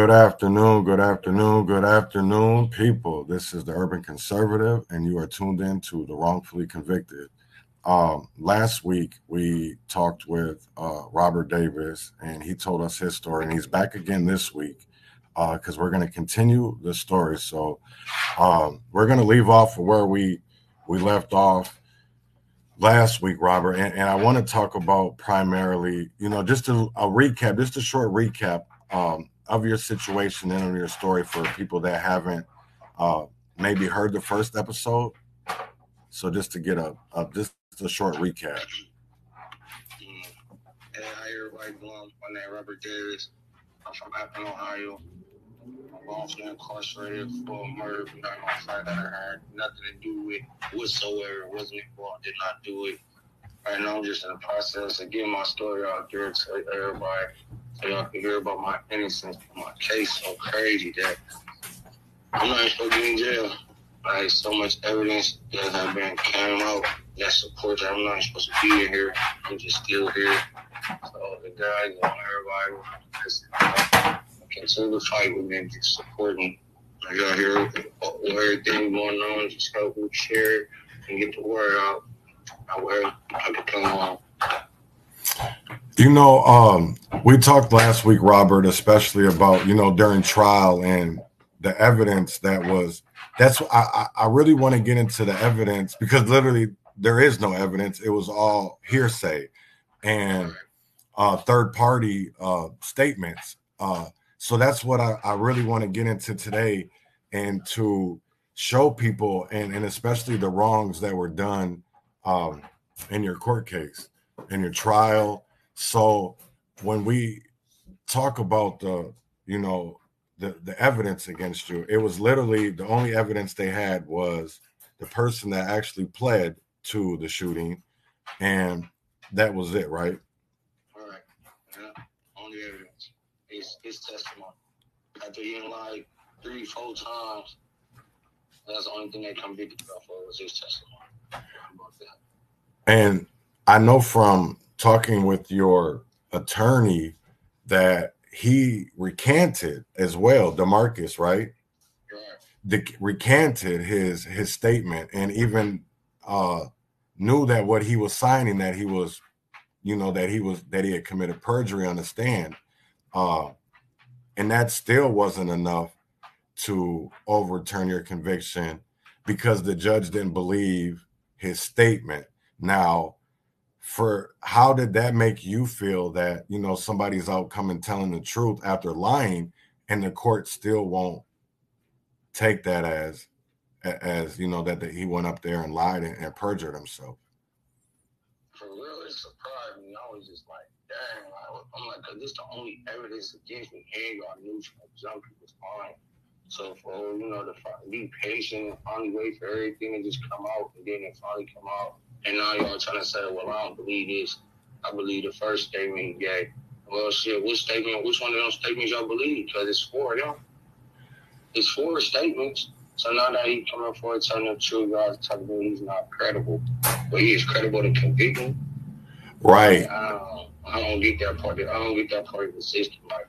Good afternoon, good afternoon, good afternoon, people. This is the Urban Conservative, and you are tuned in to the Wrongfully Convicted. Um, last week, we talked with uh, Robert Davis, and he told us his story, and he's back again this week because uh, we're going to continue the story. So um, we're going to leave off where we we left off last week, Robert, and, and I want to talk about primarily, you know, just a, a recap, just a short recap. Um, of your situation and of your story for people that haven't uh, maybe heard the first episode. So just to get a, a just a short recap. How everybody? My name Robert Davis. I'm from Akron, Ohio. I'm incarcerated for murder not on site that I had nothing to do with whatsoever. It wasn't involved. Did not do it. Now, I'm just in the process of getting my story out there to everybody y'all can hear about my innocence. My case so crazy that I'm not supposed to be in jail. Like so much evidence that have been came out that supports that I'm not supposed to be in here. I'm just still here. So the guys and everybody just uh, continue to fight with me and just supporting. I got here with everything going on, just help me share and get the word out. I will I can come on. Uh, You know, um, we talked last week, Robert, especially about you know during trial and the evidence that was. That's I I really want to get into the evidence because literally there is no evidence. It was all hearsay and uh, third party uh, statements. Uh, so that's what I, I really want to get into today and to show people and, and especially the wrongs that were done um, in your court case, in your trial, so when we talk about the, you know, the the evidence against you, it was literally the only evidence they had was the person that actually pled to the shooting, and that was it, right? All right. Yeah. Only evidence is his testimony. After he lied three, four times, that's the only thing they convicted of for was his testimony. And I know from talking with your attorney that he recanted as well, Demarcus, right? The, recanted his his statement and even uh knew that what he was signing that he was you know that he was that he had committed perjury on the stand uh and that still wasn't enough to overturn your conviction because the judge didn't believe his statement now for how did that make you feel that you know somebody's out coming telling the truth after lying and the court still won't take that as as you know that, that he went up there and lied and, and perjured himself? For real it surprised me i was just like dang i'm like cause this is the only evidence against me and y'all knew from jump was fine so for you know to be patient and finally wait for everything to just come out and then it finally come out and now y'all trying to say, well, I don't believe this. I believe the first statement gave. Well, shit, which statement, which one of those statements y'all believe? Because it's four of them. It's four statements. So now that he coming forward telling the truth, y'all telling me he's not credible. But he is credible to convict him. Right. I don't, uh, I don't get that part. Of, I don't get that part of the system. Like,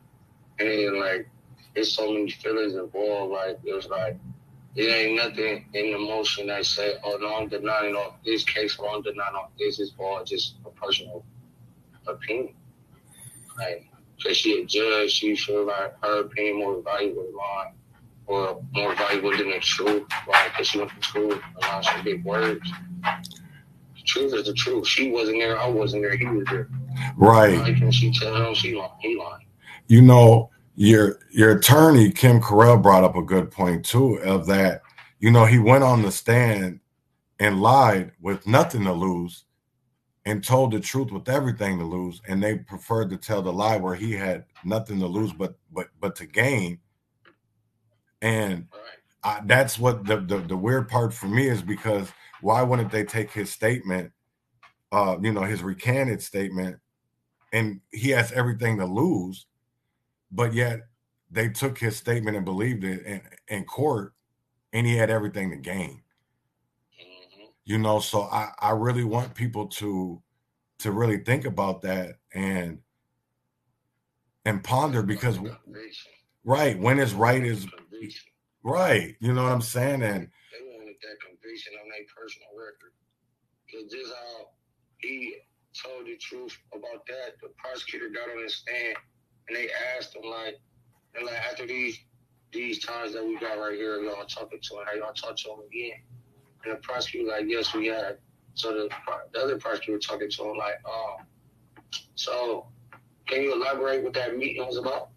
and then, like, there's so many feelings involved. Like, there's like, it ain't nothing in the motion that say, oh no, I'm denying off this case or I'm denying off this. It's all just a personal opinion. Like, cause she a judge, she feel like her opinion more valuable than mine or more valuable than the truth. Like, cause she went to school and learned some big words. The truth is the truth. She wasn't there, I wasn't there, he was there. Right. Like, and she tell him she lying, he lying. You know, your your attorney Kim Corral brought up a good point too of that you know he went on the stand and lied with nothing to lose and told the truth with everything to lose and they preferred to tell the lie where he had nothing to lose but but but to gain. And I, that's what the, the the weird part for me is because why wouldn't they take his statement uh you know his recanted statement and he has everything to lose but yet they took his statement and believed it in, in court and he had everything to gain mm-hmm. you know so i i really want people to to really think about that and and ponder because Right. when is right is Conviction. right. You know what I'm saying? And They wanted that conviction on their personal record. Because this how he told the truth about that. The prosecutor got on his stand and they asked him like, and like after these these times that we got right here, y'all talking to him, how y'all talk to him again? And the prosecutor like, yes, we had. So the, the other prosecutor talking to him like, oh, so can you elaborate what that meeting was about?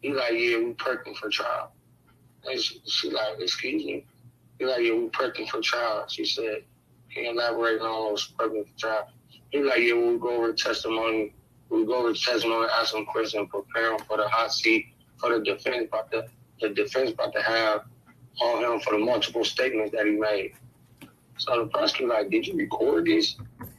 He like, yeah, we perking for trial. And she, she like, excuse me. He like, yeah, we perking for trial. She said, can you elaborate on what's perking for trial? He like, yeah, we'll go over testimony. We'll go over testimony, ask some questions, prepare him for the hot seat for the defense about the the defense about to have on him for the multiple statements that he made. So the prosecutor like, did you record this?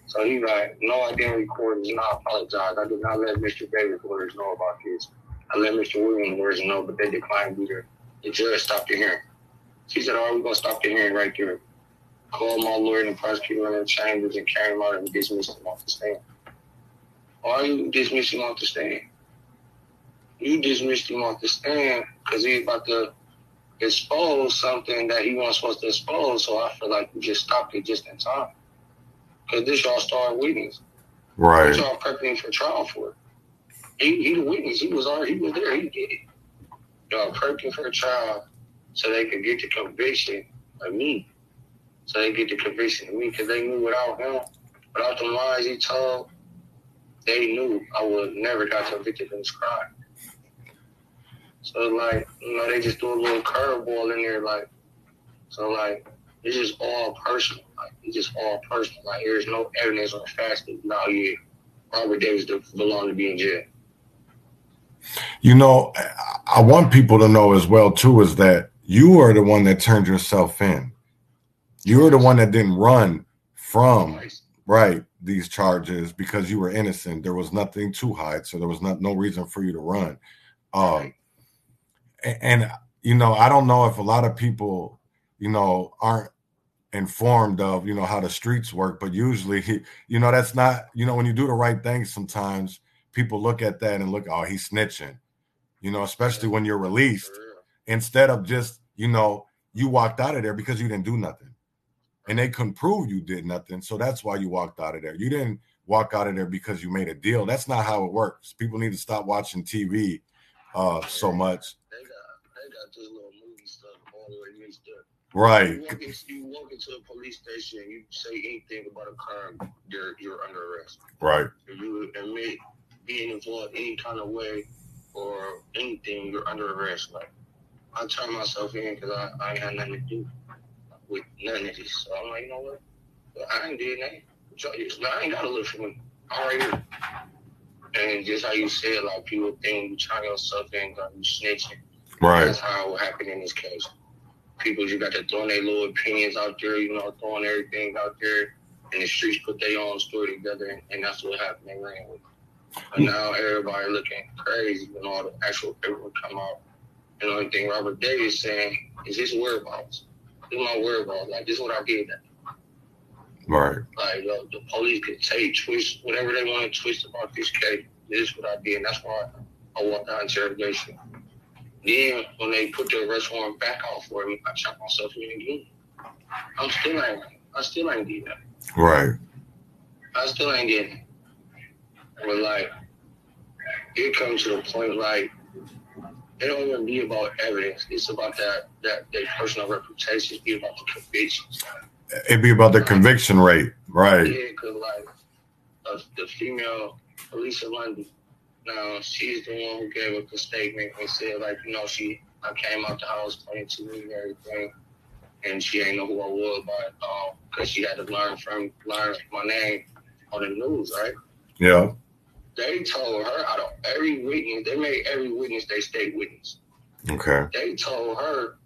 So he like, no, I didn't record this. And I apologize. I did not let Mr. David Waters know about this. I let Mr. William Waters know, but they declined to be there. The judge stopped the hearing. She said, all right, we're going to stop the hearing right there. Call my lawyer and the prosecutor in the chambers and carry him out and dismiss him off the stand. Why you dismiss him off the stand? You dismissed him off the stand because he's about to expose something that he wasn't supposed to expose. So I feel like you just stopped it just in time. Because this y'all star witness. Right. y'all prepping for trial for? He, he the witness. He was already, he was there. He did it. Y'all prepping for a trial so they could get the conviction of me. So they get the conviction of me because they knew without him, without the lies he told, they knew I would never got convicted in this crime. So like, you know, they just threw a little curveball in there, like, so like, it's just all personal. Like, it's just all personal. Like, there's no evidence or facts that, no, yeah, Robert Davis belonged to be in jail. You know, I- I want people to know as well too is that you are the one that turned yourself in. You are the one that didn't run from right these charges because you were innocent. There was nothing to hide, so there was not no reason for you to run. Um, a- and you know, I don't know if a lot of people, you know, aren't informed of you know how the streets work, but usually, you know, that's not you know when you do the right thing. Sometimes people look at that and look, oh, he's snitching. You know, especially when you're released instead of just you know you walked out of there because you didn't do nothing and they couldn't prove you did nothing so that's why you walked out of there. You didn't walk out of there because you made a deal. That's not how it works. People need to stop watching tv uh so much. They got, they got this little movie stuff all the way mixed up. right. You walk, into, you walk into a police station, you say anything about a crime, you're, you're under arrest. right. If you admit being involved any kind of way or anything, you're under arrest. Like, I turn myself in because I, I ain't had nothing to do with none of this. So I'm like, you know what? I ain't did nothing. So, I ain't got to look for me. I'm right here. And just how you said, like, people think you turn yourself in you snitching. right That's how it happened in this case. People you got to throwing their little opinions out there, you know, throwing everything out there, and the streets put their own story together, and, and that's what happened. They ran with it. But mm. now everybody looking crazy when all the actual paperwork come out. And the only thing Robert Davis saying is his whereabouts. This is my whereabouts. Like, this is what I did. right Like, uh, the police can say, twist, whatever they want to twist about this case. This is what I did. And that's why I walked out of interrogation. Then, when they put the arrest warrant back out for me, I shot myself in again. I'm still ain't, I still ain't did that. right I still ain't getting it. But like, it comes to the point like, it don't even be about evidence. It's about that that their personal reputation. It's be about the convictions. it'd be about the conviction rate right Yeah, because like uh, the female Alicia Lundy, now she's the one who gave up the statement and said like, you know, she I came out the house playing to me and everything, and she ain't know who I was, but um, because she had to learn from learn my name on the news, right? yeah They told her out of every witness, they made every witness they state witness. okay They told her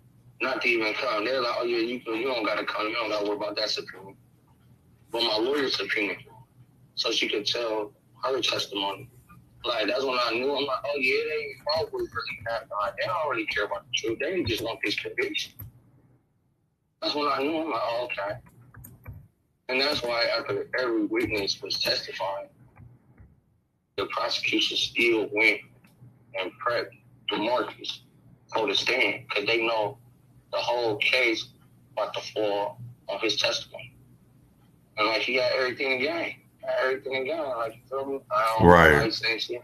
not to even come. They're like, oh yeah, you you don't gotta come. You don't gotta worry about that subpoena. But my lawyer subpoenaed her, so she could tell her testimony. Like that's when I knew. I'm like, oh yeah, they probably really have not. They don't really care about the truth. They just want this conviction. That's when I knew. I'm like, oh, okay. And that's why after every witness was testifying, the prosecution still went and prepped DeMarcus go to stand because they know the whole case about the fall of his testimony. And like he got everything in game. Everything in game. Like you feel me? I don't right. Like,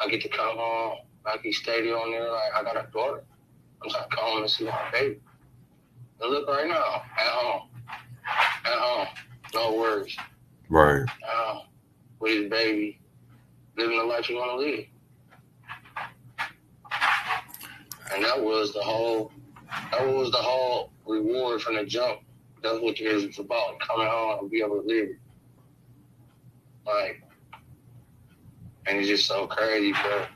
I get to come home, like he stayed on there, like I got a daughter. I'm trying to come home and see my baby. And look right now, at home. At home. No worries. Right. At home. With his baby. Living the life you want to live. And that was the whole that was the whole reward from the jump. That's what it was about, coming home and be able to live. Like and it's just so crazy, bro.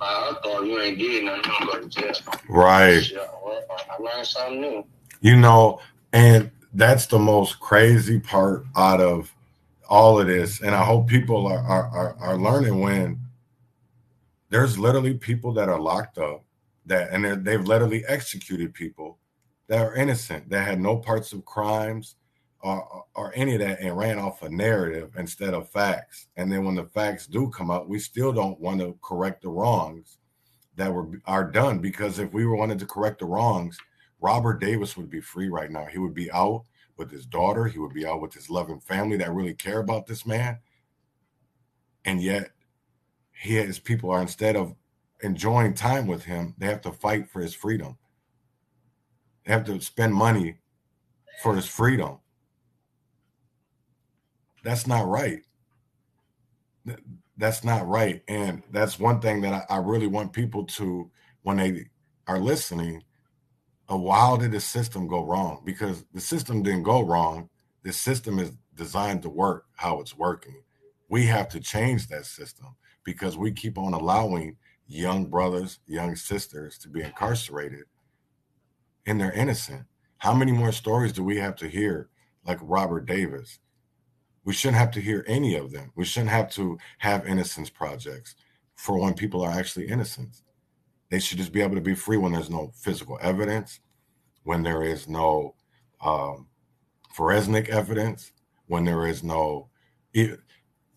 I thought you ain't did nothing, you don't go to jail. Right. I learned something new. You know, and that's the most crazy part out of all of this. And I hope people are are, are, learning when there's literally people that are locked up that and they've literally executed people that are innocent that had no parts of crimes or, or any of that and ran off a narrative instead of facts and then when the facts do come out we still don't want to correct the wrongs that were are done because if we were wanted to correct the wrongs robert davis would be free right now he would be out with his daughter he would be out with his loving family that really care about this man and yet his people are instead of enjoying time with him, they have to fight for his freedom. They have to spend money for his freedom. That's not right. That's not right. And that's one thing that I, really want people to, when they are listening, how did the system go wrong? Because the system didn't go wrong. The system is designed to work how it's working. We have to change that system because we keep on allowing young brothers, young sisters to be incarcerated and they're innocent. How many more stories do we have to hear like Robert Davis? We shouldn't have to hear any of them. We shouldn't have to have innocence projects for when people are actually innocent. They should just be able to be free when there's no physical evidence, when there is no um, forensic evidence, when there is no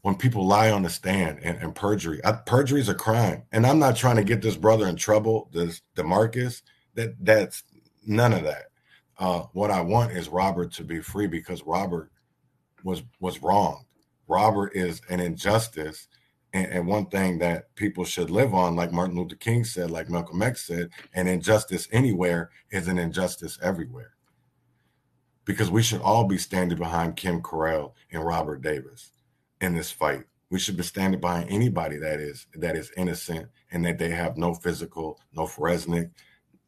when people lie on the stand and, and perjury. I, perjury is a crime, and I'm not trying to get this brother in trouble. This Demarcus, that that's none of that. Uh, what I want is Robert to be free because Robert was was wrong. Robert is an injustice, and, and, one thing that people should live on, like Martin Luther King said, like Malcolm X said, an injustice anywhere is an injustice everywhere. Because we should all be standing behind Kim Corral and Robert Davis in this fight. We should be standing behind anybody that is that is innocent and that they have no physical, no forensic,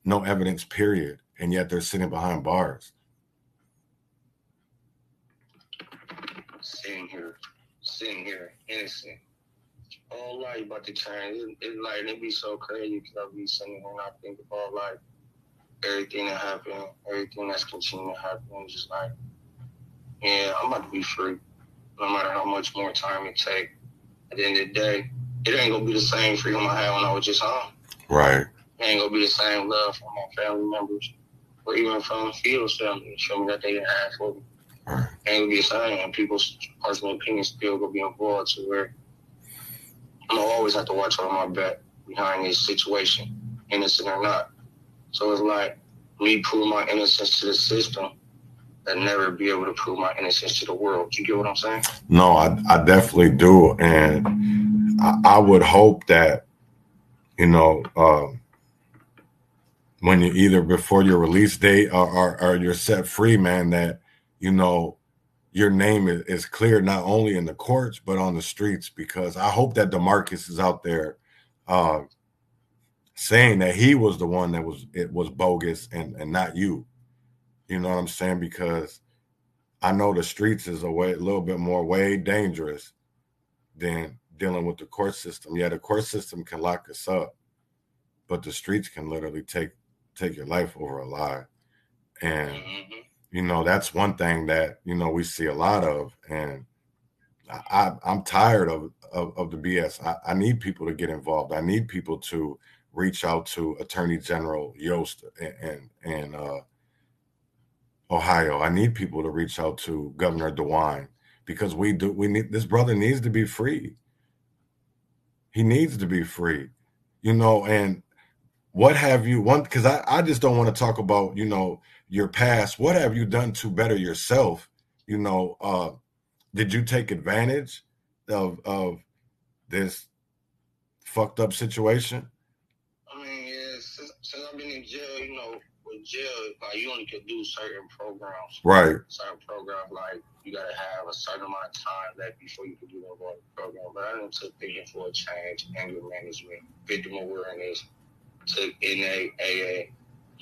no evidence, period. And yet they're sitting behind bars. Sitting here, sitting here, innocent. All life about to change. It, it like it be so crazy because I be sitting here and I think about like everything that happened, everything that's continuing to happen. Just like, yeah, I'm about to be free no matter how much more time it take. At the end of the day, it ain't gonna be the same freedom I had when I was just home. Right. It ain't gonna be the same love from my family members or even from Fields family. Show me that they didn't have for me. Right. It ain't gonna be the same. And people's personal opinions still gonna be involved to where gonna always have to watch on my back behind this situation, innocent or not. So it's like me prove my innocence to the system and never be able to prove my innocence to the world. You get what I'm saying? No, I, I definitely do. And I, I would hope that, you know, uh, when you either before your release date or, or, or, you're set free, man, that, you know, your name is, is clear not only in the courts, but on the streets, because I hope that DeMarcus is out there uh, saying that he was the one that was, it was bogus and, and not you you know what I'm saying? Because I know the streets is a way a little bit more way dangerous than dealing with the court system. Yeah, the court system can lock us up, but the streets can literally take take your life over a lie. And mm-hmm. You know, that's one thing that, you know, we see a lot of. And I, I'm tired of, of, of the BS. I, I need people to get involved. I need people to reach out to Attorney General Yost and and, and uh, Ohio. I need people to reach out to Governor DeWine because we do we need this brother needs to be free. He needs to be free. you know, and what have you one because I, I just don't want to talk about, you know, your past. What have you done to better yourself? You know, uh did you take advantage of of this fucked up situation? I mean, yeah, since, since I've been in jail, you know, with jail, like you only can do certain programs. Right. Certain programs, like you gotta have a certain amount of time left before you can do the program. But I didn't took thinking for a change, anger management, victim awareness, took NAAA.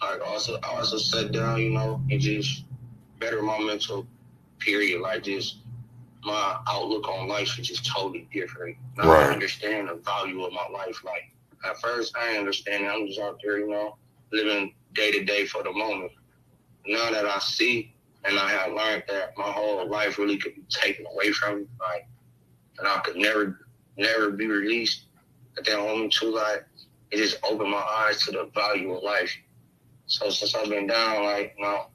Like also, I also sat down, you know, and just better my mental period. Like just my outlook on life is just totally different. Now Right. I understand the value of my life. Like at first, I didn't understand. I'm just out there, you know, living day to day for the moment. Now that I see and I have learned that my whole life really could be taken away from me, like, and I could never, never be released. At that moment too, like, it just opened my eyes to the value of life. So since I've been down, like, you know,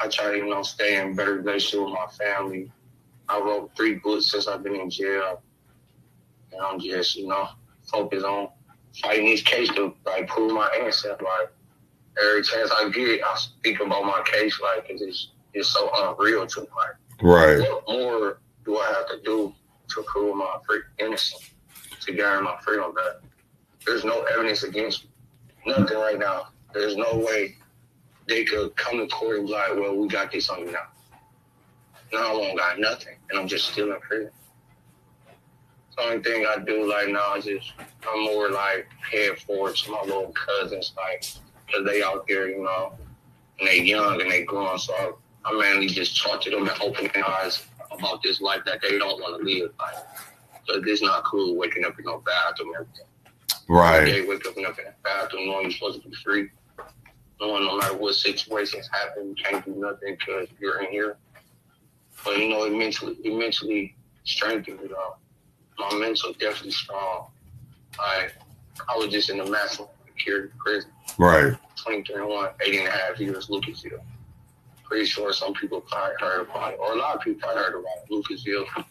I try to, you know, stay in better relationship with my family. I wrote three books since I've been in jail. And I'm just, you know, focused on fighting this case to like prove my innocence. Like every chance I get, I speak about my case. Like it's just, it's so unreal to me. Like Right. what more do I have to do to prove my free innocence to gain my freedom back? There's no evidence against me. Nothing right now. There's no way they could come to court and be like, well, we got this on you now. Now I won't got nothing, and I'm just still in prison. The only thing I do like now is just I'm more like head forward to my little cousins, like, cause they out there, you know, and they young and they grown. So I, I mainly just talk to them and open their eyes about this life that they don't want to live. Like, cause it's not cool waking up in no bathroom. Right. They wake up in the bathroom knowing you're supposed to be free. Knowing no matter what situations happen, you can't do nothing because you're in here. But you know, it mentally, it mentally strengthened me. Though. My mental definitely strong. I, I was just in the maximum security prison, Right. 2021, eight and a half years, Lucasville. Pretty sure some people probably heard about it, or a lot of people probably heard about it, Lucasville.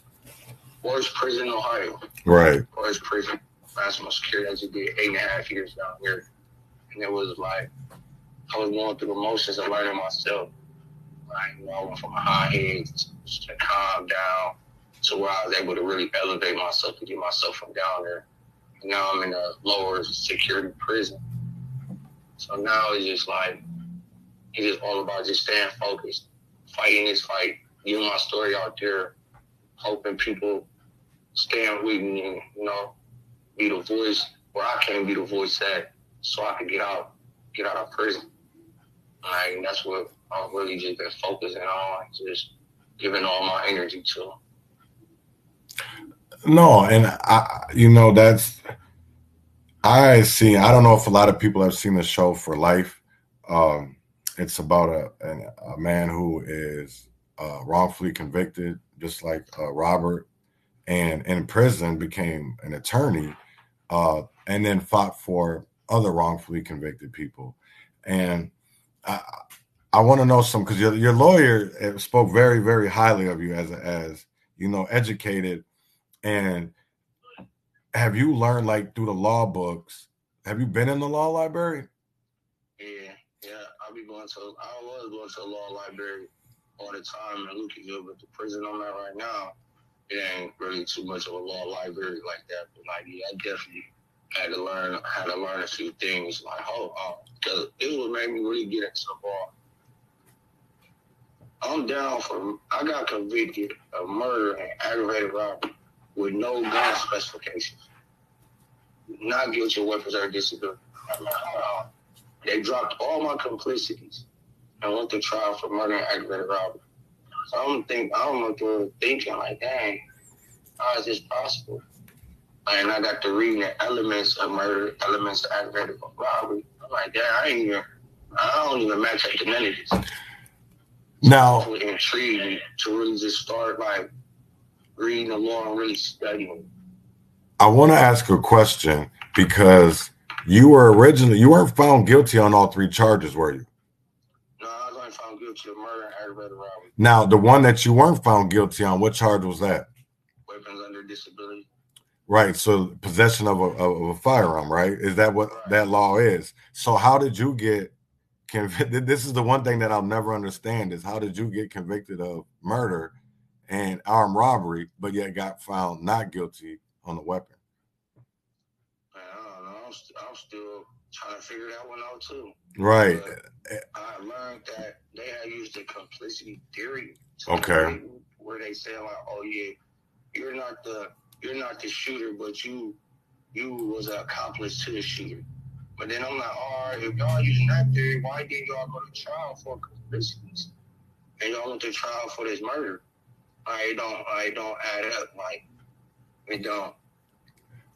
Worst prison in Ohio Right. worst prison, maximum security. I just did eight and a half years down here. And it was like, I was going through the motions of learning myself. Like, you know, I went from a high head to calm down to where I was able to really elevate myself to get myself from down there. And now I'm in a lower security prison. So now it's just like, it's just all about just staying focused, fighting this fight, getting my story out there, hoping people stand with me and, you know, be the voice where I can't be the voice at so I can get out, get out of prison. Like that's what I've really just been focusing on, just giving all my energy to. No, and I, you know, that's I see. I don't know if a lot of people have seen the show for life. Um, it's about a an, a man who is uh, wrongfully convicted, just like uh, Robert, and in prison became an attorney, uh, and then fought for other wrongfully convicted people. And I, want to know some because your your lawyer uh, spoke very very highly of you as a, as you know educated and have you learned like through the law books? Have you been in the law library? Yeah, yeah. I'll be going to. I was going to the law library all the time in Lucasville, but the prison I'm at right now, it ain't really too much of a law library like that. But like, yeah, I definitely had to learn. had to learn a few things. Like, oh, oh, because it would make me really get into the law. I'm down for. I got convicted of murder and aggravated robbery with no gun specifications. Not guilty of weapons or disability. They dropped all my complicities and went to trial for murder and aggravated robbery. So I'm think I'm there thinking like, dang, how is this possible? And I got to reading the elements of murder, elements of aggravated robbery. I'm like, damn, I ain't even, I don't even match up to none of this. Now, It intrigued to really just start like reading the law and really studying. I want to ask a question because you were originally you weren't found guilty on all three charges, were you? No, I was found guilty of murder and aggravated robbery, Now, the one that you weren't found guilty on, what charge was that? weapons under disability. Right. So possession of a, of a firearm, right? Is that what that law is? So how did you get convicted? This is the one thing that I'll never understand is how did you get convicted of murder and armed robbery, but yet got found not guilty on the weapon? I don't know. I'm, st- I'm still trying to figure that one out too. Right. But eh, eh. I learned that they had used the complicity theory. Okay. Where they say like, "Oh yeah, you're not the you're not the shooter, but you you was an accomplice to the shooter. But then I'm like, all right, if y'all using that theory, why didn't y'all go to trial for complicities? And y'all went to trial for this murder. I don't I don't add up. Like it don't.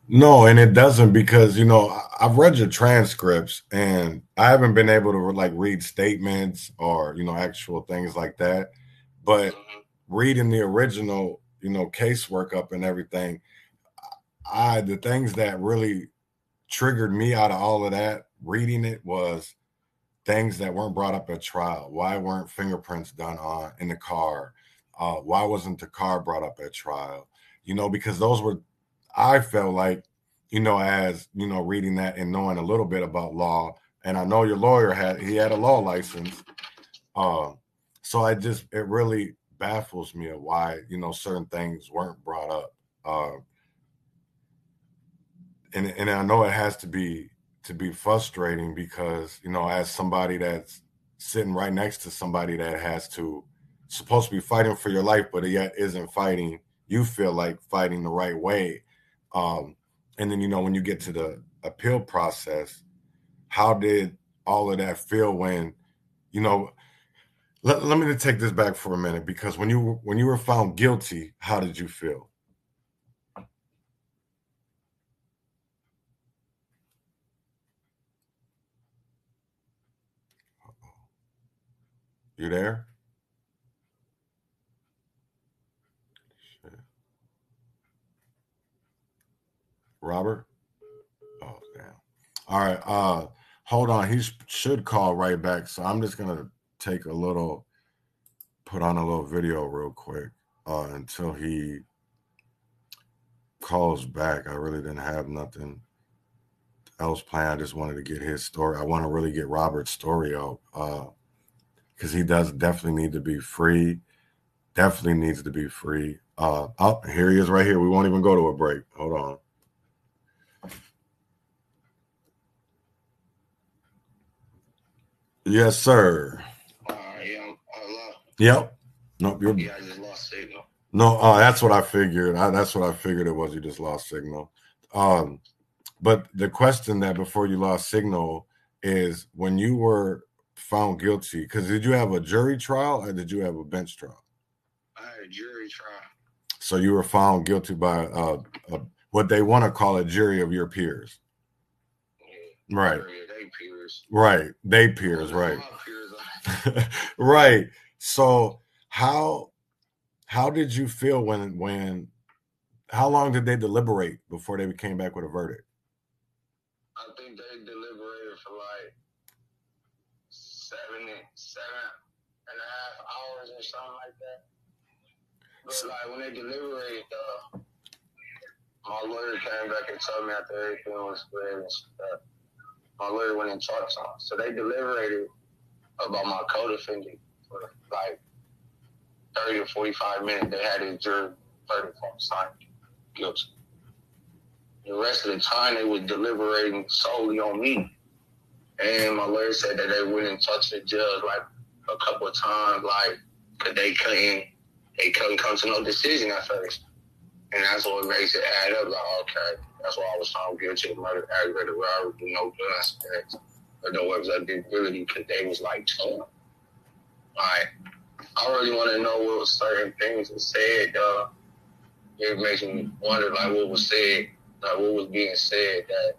No, and it doesn't because you know I've read your transcripts and I haven't been able to like read statements or you know actual things like that. But mm-hmm. reading the original, you know, casework up and everything, I the things that really triggered me out of all of that reading it was things that weren't brought up at trial. Why weren't fingerprints done on in the car? Uh, why wasn't the car brought up at trial? You know, because those were I felt like, you know, as you know, reading that and knowing a little bit about law, and I know your lawyer had he had a law license. Uh, so I just it really baffles me of why you know certain things weren't brought up. Uh, and and I know it has to be to be frustrating because you know as somebody that's sitting right next to somebody that has to supposed to be fighting for your life but yet isn't fighting you feel like fighting the right way um and then you know when you get to the appeal process how did all of that feel when you know let, let me take this back for a minute because when you when you were found guilty, how did you feel? You there? Robert? Oh, damn. All right. Uh hold on. He should call right back. So I'm just gonna take a little, put on a little video real quick uh, until he calls back. I really didn't have nothing else planned. I just wanted to get his story. I want to really get Robert's story out because uh, he does definitely need to be free. Definitely needs to be free. Uh, oh, here he is right here. We won't even go to a break. Hold on. Yes, sir. Yep. Nope. You're. Yeah, I just lost signal. No, uh, that's what I figured. I, that's what I figured it was. You just lost signal. Um, but the question that before you lost signal is when you were found guilty, because did you have a jury trial or did you have a bench trial? I had a jury trial. So you were found guilty by uh, uh what they want to call a jury of your peers. Yeah, right. They peers. Right. They peers. Right. right. So how how did you feel when when how long did they deliberate before they came back with a verdict? I think they deliberated for like seven seven and a half hours or something like that. But like when they deliberated, uh, my lawyer came back and told me after everything was clear and stuff. My lawyer went and talked to them. So they deliberated about my co-defendant for like 30 or 45 minutes. They had a jury verdict form signed guilty. The rest of the time, they were deliberating solely on me. And my lawyer said that they went and talked to the judge like a couple of times, like, cause they couldn't, they couldn't come to no decision at first. And that's what makes it add up. Like, okay, that's why I was found guilty of murder, aggravated robbery, no gun aspects, or no weapons of ability, because they was like torn. Like, I really want to know what certain things were said. Uh, it makes me wonder, like, what was said, like, what was being said that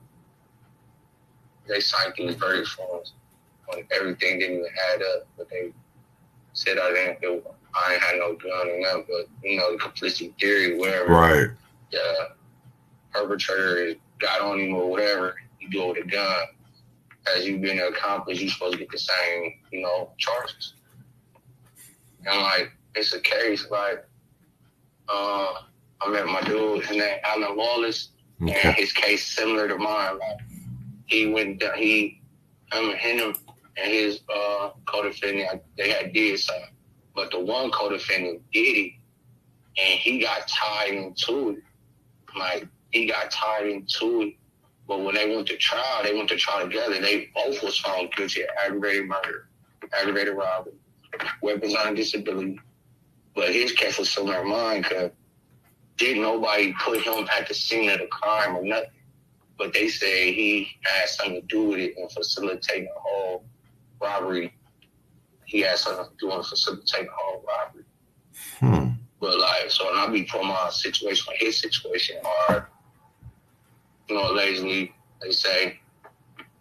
they signed these verdict forms when everything didn't even add up. But they said I didn't feel, I ain't had no gun or nothing, but, you know, the complicity theory, whatever. Right. The perpetrator got on him or whatever, you do with a gun. As you being an accomplice, you're supposed to get the same, you know, charges. And like it's a case like uh I met my dude, his name Alan Wallace, okay. and his case similar to mine. Like he went down, he, him, him and his uh, co-defendant, they had did something, but the one co-defendant did it, and he got tied into it. Like he got tied into it. But when they went to trial, they went to trial together. They both was found guilty of aggravated murder, aggravated robbery, weapons on disability. But his case was similar to mine because did nobody put him at the scene of the crime or nothing. But they say he had something to do with it and facilitating the whole robbery. He had something to do with facilitating the whole robbery. Hmm. But like, so when I be putting my situation, his situation hard, you know, allegedly they say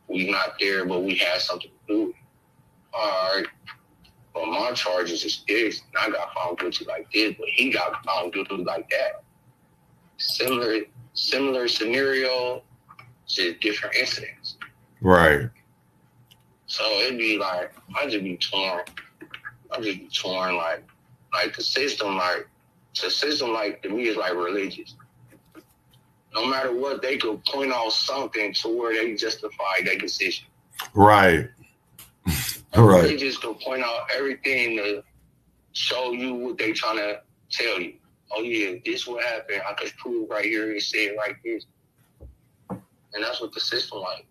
we not there, but we had something to do. All right. But my charges is this, and I got found guilty like this, but he got found guilty like that. Similar, similar scenario, just different incidents. Right. So it'd be like I just be torn. I just be torn like like the system like the system like to me is like religious. No matter what, they could point out something to where they justify their decision. Right. Right. They just could point out everything to show you what they trying to tell you. Oh yeah, this what happened. I could prove right here and say it like this. And that's what the system like.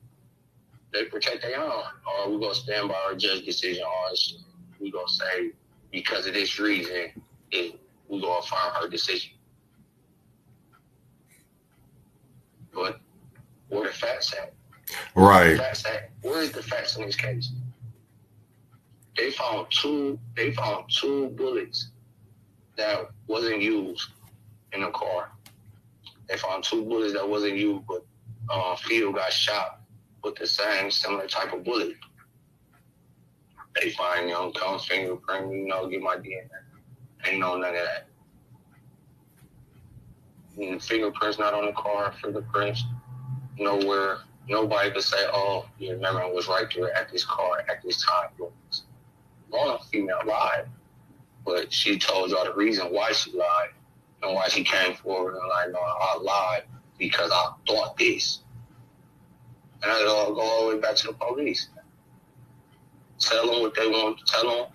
They protect their own. Or we gonna stand by our judge decision or we gonna say because of this reason it, we gonna find her decision. But where the facts at? Right. Facts at? Where is the facts in this case? They found two. They found two bullets that wasn't used in the car. They found two bullets that wasn't used, but uh, Field got shot with the same similar type of bullet. They find young come fingerprint, you know, get my DNA. Ain't no none of that. And fingerprints not on the car, fingerprints nowhere. Nobody could say, oh, your memory was right there at this car at this time. One female lied, but she told y'all the reason why she lied and why she came forward and like, no, I lied because I thought this. And I go, all the way back to the police. Tell them what they want. Tell them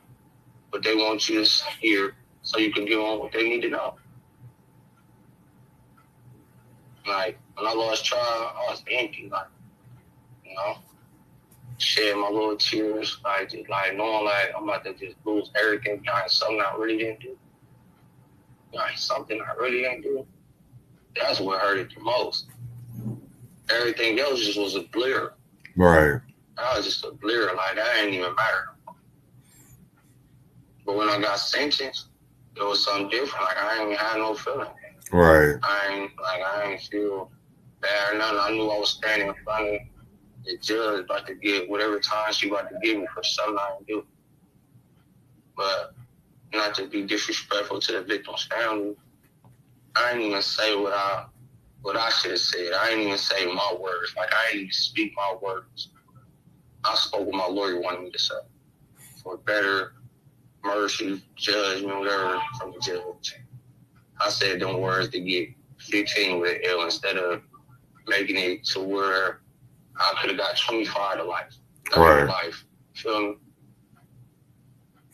what they want you to hear so you can give them what they need to know. Like, when I lost trial, I was empty. Like, you know, shed my little tears. Like, just like knowing like I'm about to just lose everything behind something I really didn't do. Like, something I really didn't do. That's what hurt it the most. Everything else just was a blur. Right. That was just a blur. Like, that ain't even matter. But when I got sentenced, it was something different. Like, I ain't had no feeling. Right. I ain't, like, I ain't feel bad or nothing. I knew I was standing in front of the judge about to get whatever time she about to give me for something I do. But not to be disrespectful to the victim's family, I didn't even say what I what I should have said. I didn't even say my words. Like I didn't even speak my words. I spoke what my lawyer wanted me to say for better mercy, judgment, whatever from the judge. I said them words to get 15 with L instead of making it to where I could have got 25 to life. Right. Life. Feel me?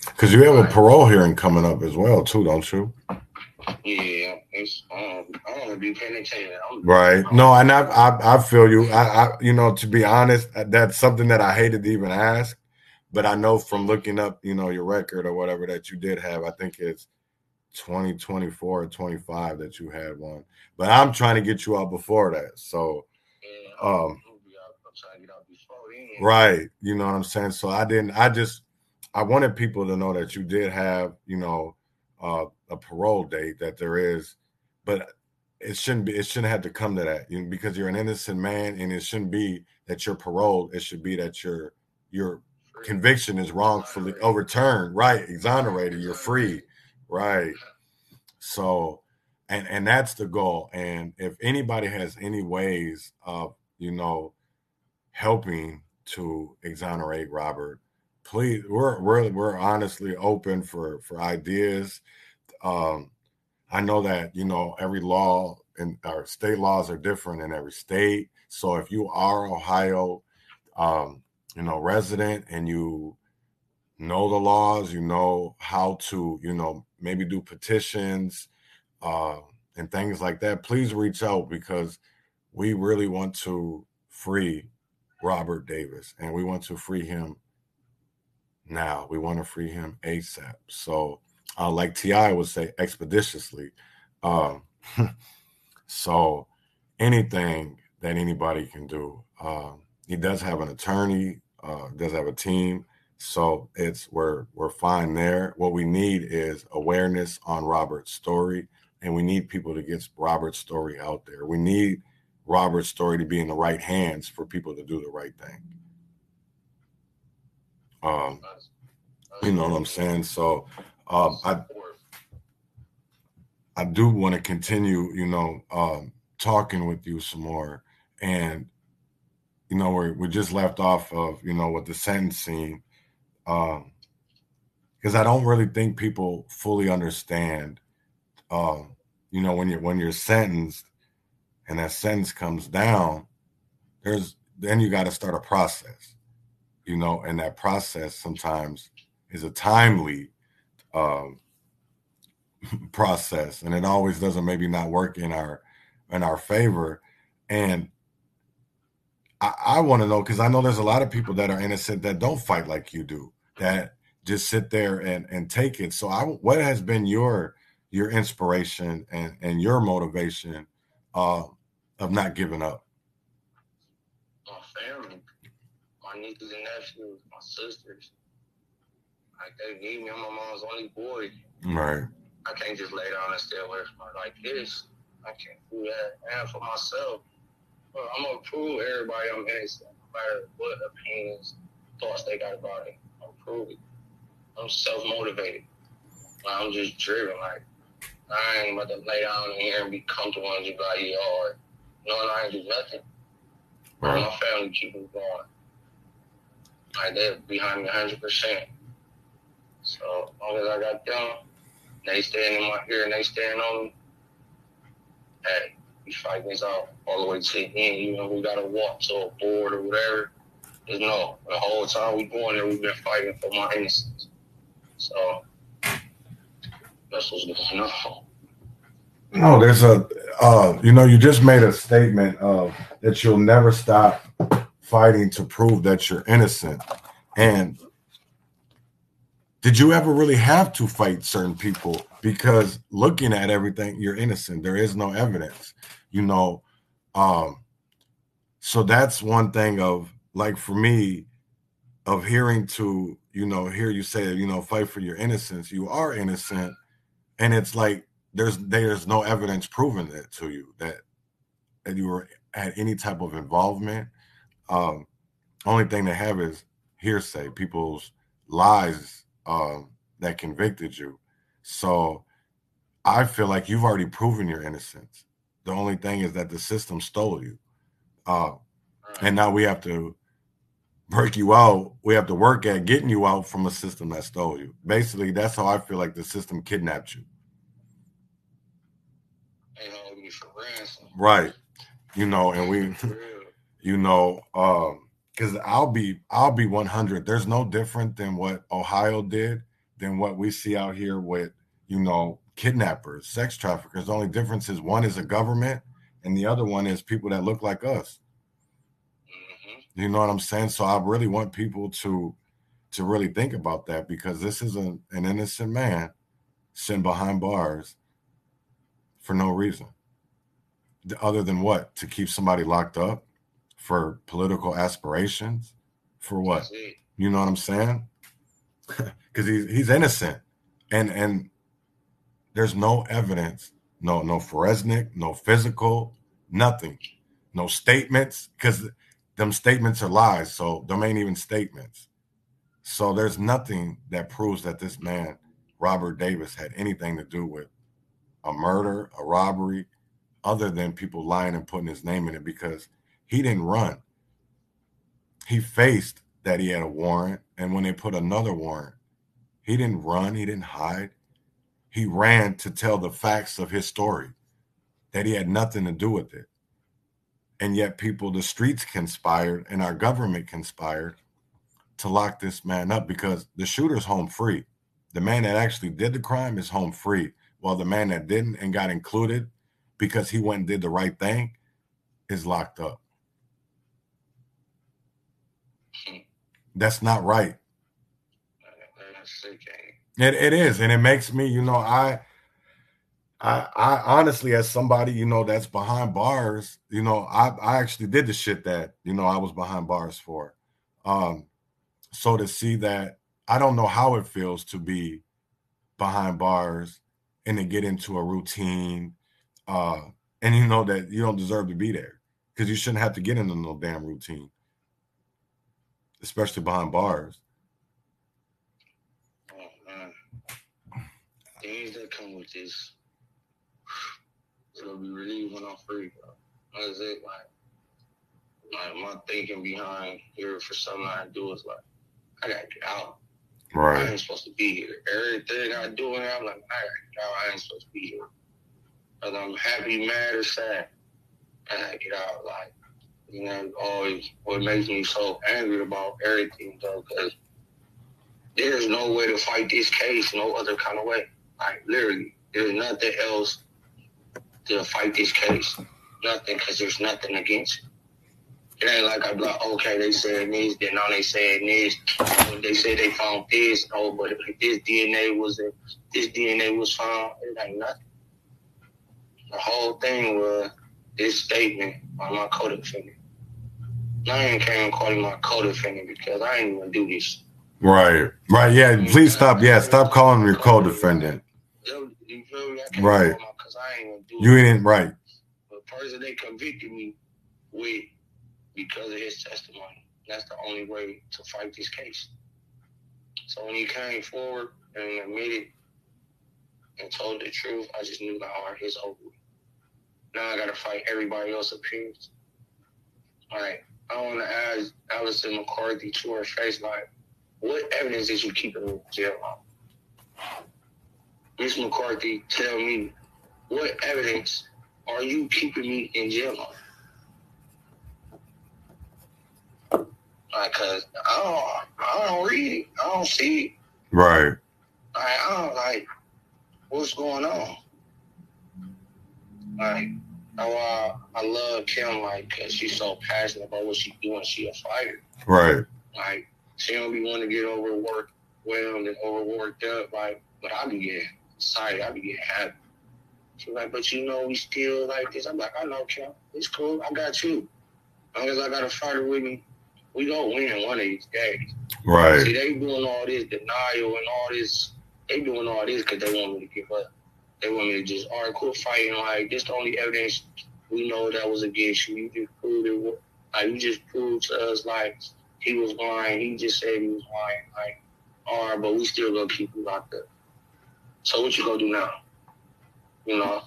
Because you have a parole hearing coming up as well, too, don't you? Yeah, it's um, I don't be paying attention. Right. No, and I, I I feel you. I, I you know to be honest, that's something that I hated to even ask, but I know from looking up, you know, your record or whatever that you did have, I think it's 2024 or 25 that you had one. But I'm trying to get you out before that. So um right, you know what I'm saying? So I didn't I just I wanted people to know that you did have, you know, uh, a parole date that there is, but it shouldn't be. It shouldn't have to come to that you know, because you're an innocent man, and it shouldn't be that you're paroled. It should be that your your conviction is wrongfully overturned, right? Exonerated. You're free, right? So, and and that's the goal. And if anybody has any ways of you know helping to exonerate Robert, please we're we're we're honestly open for for ideas um I know that you know every law and our state laws are different in every state. So if you are Ohio, um, you know, resident and you know the laws, you know how to, you know, maybe do petitions uh, and things like that, please reach out because we really want to free Robert Davis and we want to free him now. We want to free him ASAP. So, uh, like T.I. would say, expeditiously. Um, so, anything that anybody can do. Um, he does have an attorney, uh, does have a team. So it's we're we're fine there. What we need is awareness on Robert's story, and we need people to get Robert's story out there. We need Robert's story to be in the right hands for people to do the right thing. Um, you know what I'm saying? So um, I I do want to continue, you know, um, talking with you some more, and you know, we we just left off of you know with the sentencing, um, because I don't really think people fully understand, um, you know, when you're when you're sentenced, and that sentence comes down, there's then you got to start a process, you know, and that process sometimes is a timely um, process, and it always doesn't maybe not work in our in our favor, and I, I want to know because I know there's a lot of people that are innocent that don't fight like you do, that just sit there and and take it. So, I what has been your your inspiration and and your motivation uh, of not giving up? My family, my nieces and nephews, my sisters. Like they need me. I'm my mom's only boy. Right. I can't just lay down and stay away from her like this. I can't do that. And for myself, well, I'm gonna prove everybody I'm innocent, no matter what opinions, thoughts they got about it. I'm prove it. I'm self motivated. I'm just driven. Like I ain't about to lay down in here and be comfortable and just be like, yeah, all right. No, I ain't do nothing. Right. My family keep me going. Like they're behind me 100. percent So as long as I got them, they standing in my ear and they standing on me. Hey, we fight this out all the way to the end. Even if we got to walk to a board or whatever, just know the whole time we going there, we've been fighting for my innocence. So that's what's going on. No, there's a, uh, you know, you just made a statement of that you'll never stop fighting to prove that you're innocent. And did you ever really have to fight certain people? Because looking at everything, you're innocent. There is no evidence you know um so that's one thing of like for me of hearing to you know hear you say you know fight for your innocence you are innocent and it's like there's there's no evidence proving it to you that that you were had any type of involvement um only thing they have is hearsay people's lies um that convicted you so i feel like you've already proven your innocence the only thing is that the system stole you. Uh, and now we have to break you out. We have to work at getting you out from a system that stole you. Basically, that's how I feel like the system kidnapped you. Right. You know, and we, you know, um, because I'll be I'll be 100. There's no different than what Ohio did than what we see out here with you know kidnappers, sex traffickers. The only difference is one is a government and the other one is people that look like us. Mm-hmm. You know what I'm saying? So I really want people to to really think about that because this is a, an innocent man sitting behind bars for no reason. Other than what? To keep somebody locked up for political aspirations? For what? You know what I'm saying? Because he's he's innocent. And and there's no evidence, no no forensic, no physical, nothing, no statements because them statements are lies. So them ain't even statements. So there's nothing that proves that this man Robert Davis had anything to do with a murder, a robbery, other than people lying and putting his name in it because he didn't run. He faced that he had a warrant, and when they put another warrant, he didn't run, he didn't hide he ran to tell the facts of his story, that he had nothing to do with it. And yet, people, the streets conspired and our government conspired to lock this man up because the shooter's home free. The man that actually did the crime is home free, while the man that didn't and got included because he went and did the right thing is locked up. That's not right. It, it is, and it makes me, you know, I, I, I honestly, as somebody, you know, that's behind bars, you know, I, I actually did the shit that, you know, I was behind bars for. Um, so to see that, I don't know how it feels to be behind bars and to get into a routine, uh, and you know that you don't deserve to be there because you shouldn't have to get into no damn routine, especially behind bars. Oh man, things that come with this. Gonna be relieved when I'm free, bro. That's it. Like, like my thinking behind here for something I do is like, I gotta get out. Right. I ain't supposed to be here. Everything I do, and I'm like, I gotta get out. I ain't supposed to be here. Whether I'm happy, mad, or sad, I gotta get out. Like, you know, always what makes me so angry about everything, though, because there's no way to fight this case no other kind of way. Like literally, there's nothing else to fight this case. Nothing, because there's nothing against it. It ain't like I'm like, okay, they said this, then now they saying this. They said they found this. Oh, but this DNA was this DNA was found. It ain't nothing. The whole thing was this statement by my co-defendant. I ain't came him my co-defendant because I ain't even do this. Right, right, yeah. Mm-hmm. Please stop. Yeah, stop calling him your co-defendant. Right. You ain't right. The person they convicted me with because of his testimony. That's the only way to fight this case. So when he came forward and admitted and told the truth, I just knew all right, it's over. Now I gotta fight everybody else up here. Like I wanna ask Allison McCarthy to her face, like, what evidence did you keep in jail on? Miss McCarthy, tell me what evidence are you keeping me in jail on? Like, cause I don't, I don't read it. I don't see it. Right. Like, I don't like what's going on. Like, Oh, I, I love Kim, like, cause she's so passionate about what she's doing. She a fighter. Right. Like, she don't be wanting to get overworked, whelmed, and overworked up. Like, but I be getting excited. I be getting happy. She's like, but you know, we still like this. I'm like, I know, Kim. It's cool. I got you. As long as I got a fighter with me, we gonna win one of these days. Right. See, they doing all this denial and all this. They doing all this because they want me to give up. They to just, all right, quit fighting. Like, this the only evidence we know that was against you. You just proved it. Like, you just proved to us, like, he was lying. He just said he was lying. Like, all right, but we still gonna keep you locked up. So what you gonna do now? You know,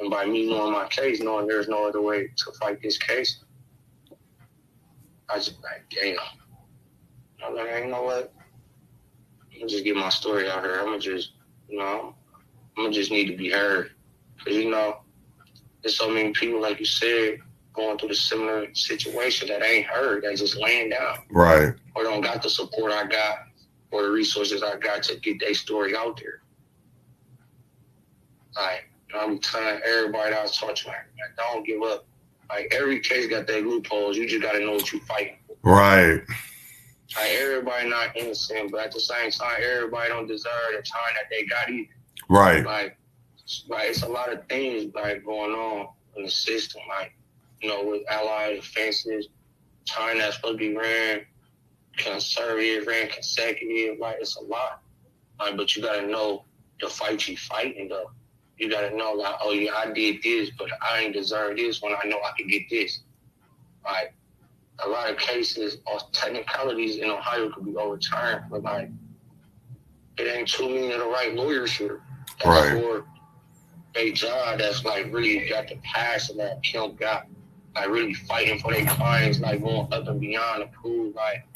and by me knowing my case, knowing there's no other way to fight this case, I just like, damn. I'm like, you know what? I'm just get my story out here. I'm gonna just, you know, I'm gonna just need to be heard. Cause you know, there's so many people, like you said, going through the similar situation that ain't heard, that just laying down. Right. Or don't got the support I got or the resources I got to get their story out there. Like, I'm telling everybody I was talking to, like, don't give up. Like, every case got their loopholes. You just got to know what you're fighting for. Right. Like, everybody not innocent, but at the same time, everybody don't deserve the time that they got either. Right. Like, like it's a lot of things like going on in the system. Like, you know, with allied offenses, time that's supposed to be ran conservative, ran consecutive. Like, it's a lot. Like, but you got to know the fight you fighting though. You got to know like, oh yeah, I did this, but I ain't deserve this when I know I can get this. Like, a lot of cases or technicalities in Ohio could be overturned, but like, it ain't too many of the right lawyers here. Right. for a job that's like really got the passion that Kim got. Like really fighting for their clients, like going up and beyond to prove like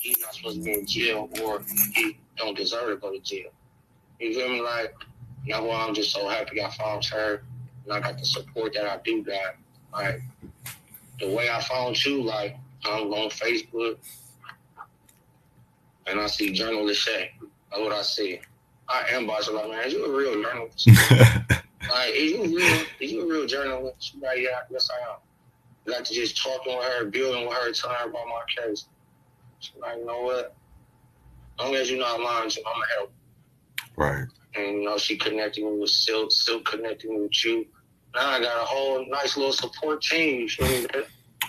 he's not supposed to be in jail or he don't deserve to go to jail. You feel me? Like That's why I'm just so happy I found her and I got the support that I do got. Like the way I found you, like I'm on Facebook and I see journalist Shay. That's what I see. I am boss like, man, you a real journalist. like, is you real? Is you a real journalist? She's like, yeah, yes, I am. I like to just talking with her, building with her, telling her about my case. She's like, you know what? As long as you're not lying, I'm gonna help. Right. And you know, she connected me with Silk, Silk connecting me with you. Now I got a whole nice little support team. You feel me?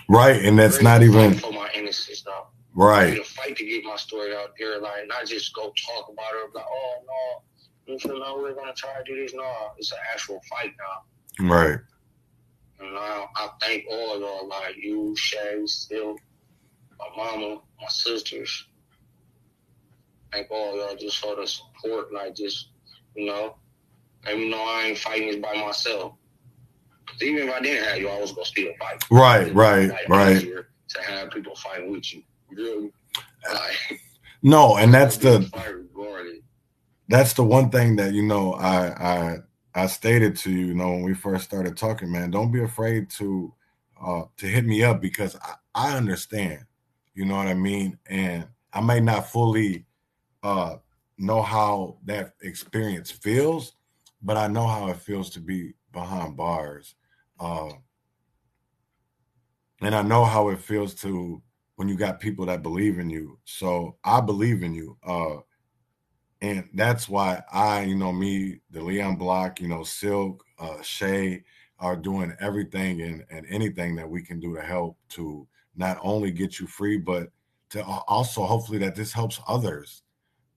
Right, and that's not even for my innocence, though. Right. To fight to get my story out there, like not just go talk about it, like, oh no, you feel like we're gonna try to do this. No, it's an actual fight now. Right. And I, I thank all of y'all, like you, Shay, Silk, my mama, my sisters. Thank all y'all just for the support, like just you know, and you know I ain't fighting this by myself. Cause even if I didn't have you, I was gonna still fight. Right, right, right. To have people fighting with you, no, and that's the that's the one thing that you know I I I stated to you, you know when we first started talking, man. Don't be afraid to uh to hit me up because I, I understand. You know what I mean? And I may not fully uh know how that experience feels, but I know how it feels to be behind bars. Uh, and I know how it feels to when you got people that believe in you. So I believe in you. Uh, and that's why I, you know, me, the Leon Block, you know, Silk, uh, Shay are doing everything and, and anything that we can do to help to not only get you free, but to also hopefully that this helps others.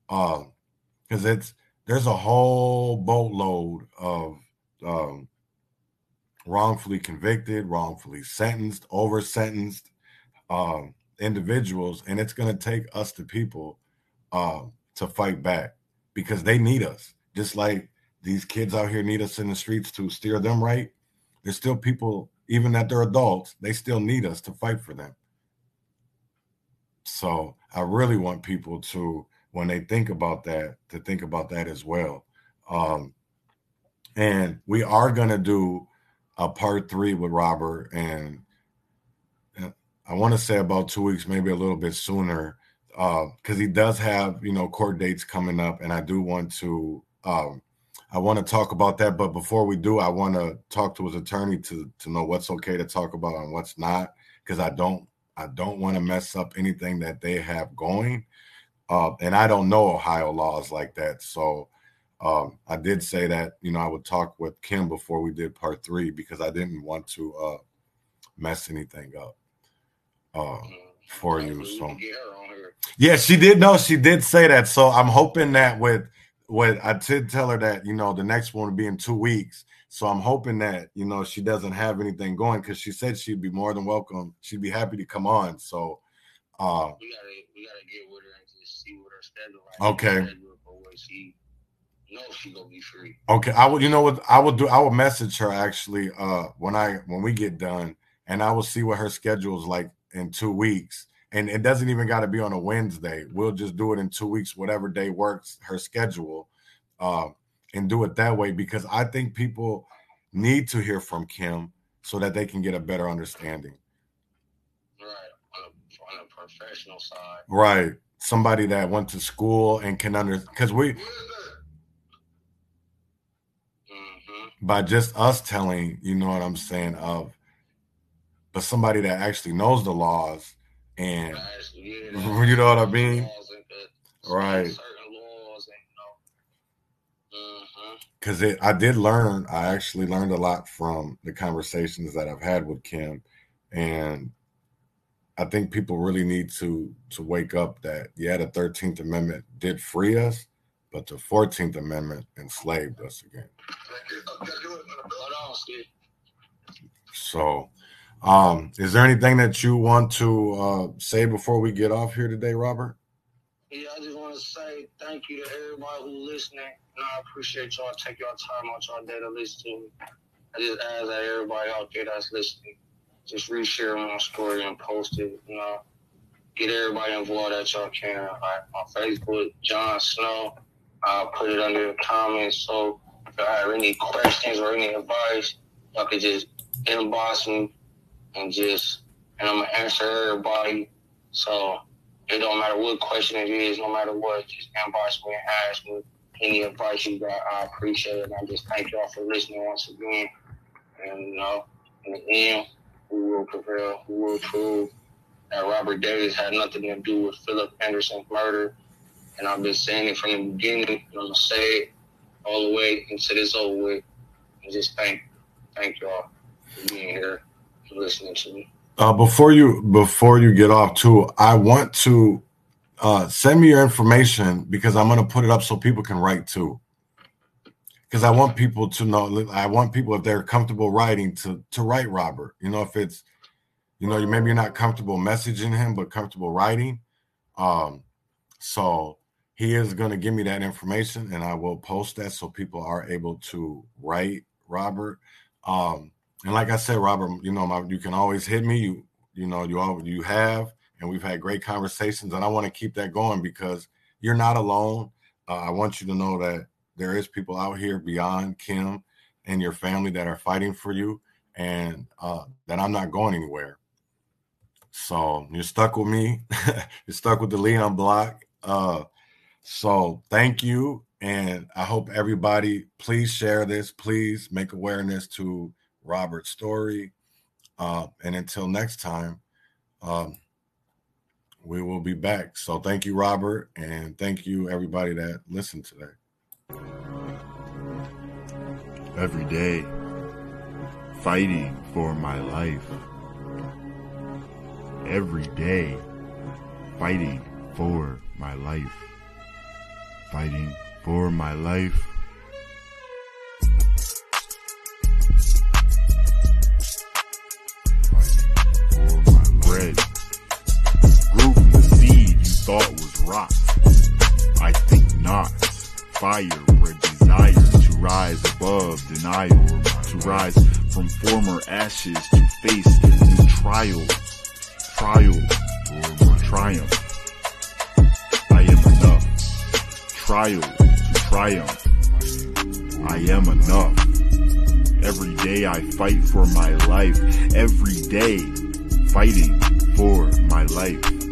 Because it's there's a whole boatload of um, wrongfully convicted, wrongfully sentenced, over sentenced um, individuals, and it's going to take us, the people, uh, to fight back because they need us. Just like these kids out here need us in the streets to steer them right. There's still people, even that they're adults, they still need us to fight for them. So I really want people to when they think about that to think about that as well. Um, and we are going to do a part three with Robert, and I want to say about two weeks, maybe a little bit sooner, because uh, he does have you know court dates coming up, and I do want to. Um, I want to talk about that, but before we do, I want to talk to his attorney to to know what's okay to talk about and what's not, because I don't I don't want to mess up anything that they have going. Uh, and I don't know Ohio laws like that. So um, I did say that, you know, I would talk with Kim before we did part three because I didn't want to uh, mess anything up uh, mm-hmm. for you. So, yeah, she did know she did say that. So I'm hoping that with what I did tell her that, you know, the next one will be in two weeks. So I'm hoping that, you know, she doesn't have anything going because she said she'd be more than welcome. She'd be happy to come on. So, uh, we gotta, we gotta get with her see what her schedule. Okay. She know she gonna be free. Okay, I would. You know what? I will do. I will message her actually uh when I when we get done, and I will see what her schedule is like in two weeks. And it doesn't even got to be on a Wednesday. We'll just do it in two weeks, whatever day works her schedule, uh, and do it that way because I think people need to hear from Kim so that they can get a better understanding. Right on a, on a professional side. Right somebody that went to school and can under because we mm-hmm. by just us telling you know what i'm saying of but somebody that actually knows the laws and you know what i mean? right. because mm-hmm. it i did learn i actually learned a lot from the conversations that i've had with kim and I think people really need to to wake up that yeah, the Thirteenth Amendment did free us, but the Fourteenth Amendment enslaved us again. So, um, is there anything that you want to uh, say before we get off here today, Robert? Yeah, I just want to say thank you to everybody who's listening, and I appreciate y'all take your time out your day to listen to me. I just ask that everybody out there that's listening just reshare my story and post it. You know, get everybody involved that y'all can. Like on Facebook, John Snow. I'll put it under the comments so if y'all have any questions or any advice, y'all could just inbox me and just, and I'm gonna answer everybody. So it don't matter what question it is, no matter what, just inbox me and ask me any advice you got. I appreciate it. I just thank y'all for listening once again. And you know, in the end, we will prevail. We will prove that Robert Davis had nothing to do with Philip Anderson's murder. And I've been saying it from the beginning, and I'm gonna say it all the way until it's over with. And just thank, thank y'all for being here, listening to me. Uh, before you before you get off too, I want to uh, send me your information because I'm gonna put it up so people can write too. Because I want people to know. I want people if they're comfortable writing to to write Robert. You know, if it's you know, you maybe you're not comfortable messaging him, but comfortable writing. Um, so he is going to give me that information, and I will post that so people are able to write Robert. Um, and like I said, Robert, you know, my, you can always hit me. You you know, you all you have, and we've had great conversations, and I want to keep that going because you're not alone. Uh, I want you to know that there is people out here beyond Kim and your family that are fighting for you, and uh, that I'm not going anywhere. So you're stuck with me. you're stuck with the Leon block. Uh, so thank you. And I hope everybody please share this. Please make awareness to Robert's story. Uh, and until next time, um, we will be back. So thank you, Robert, and thank you everybody that listened today. Every day, fighting for my life every day fighting for my life. Fighting for my life. Thought was rot. I think not. Fire bred desire to rise above denial, to rise from former ashes to face new trials trial or triumph. I am enough. Trial to triumph. I am enough. Every day I fight for my life. Every day fighting for my life.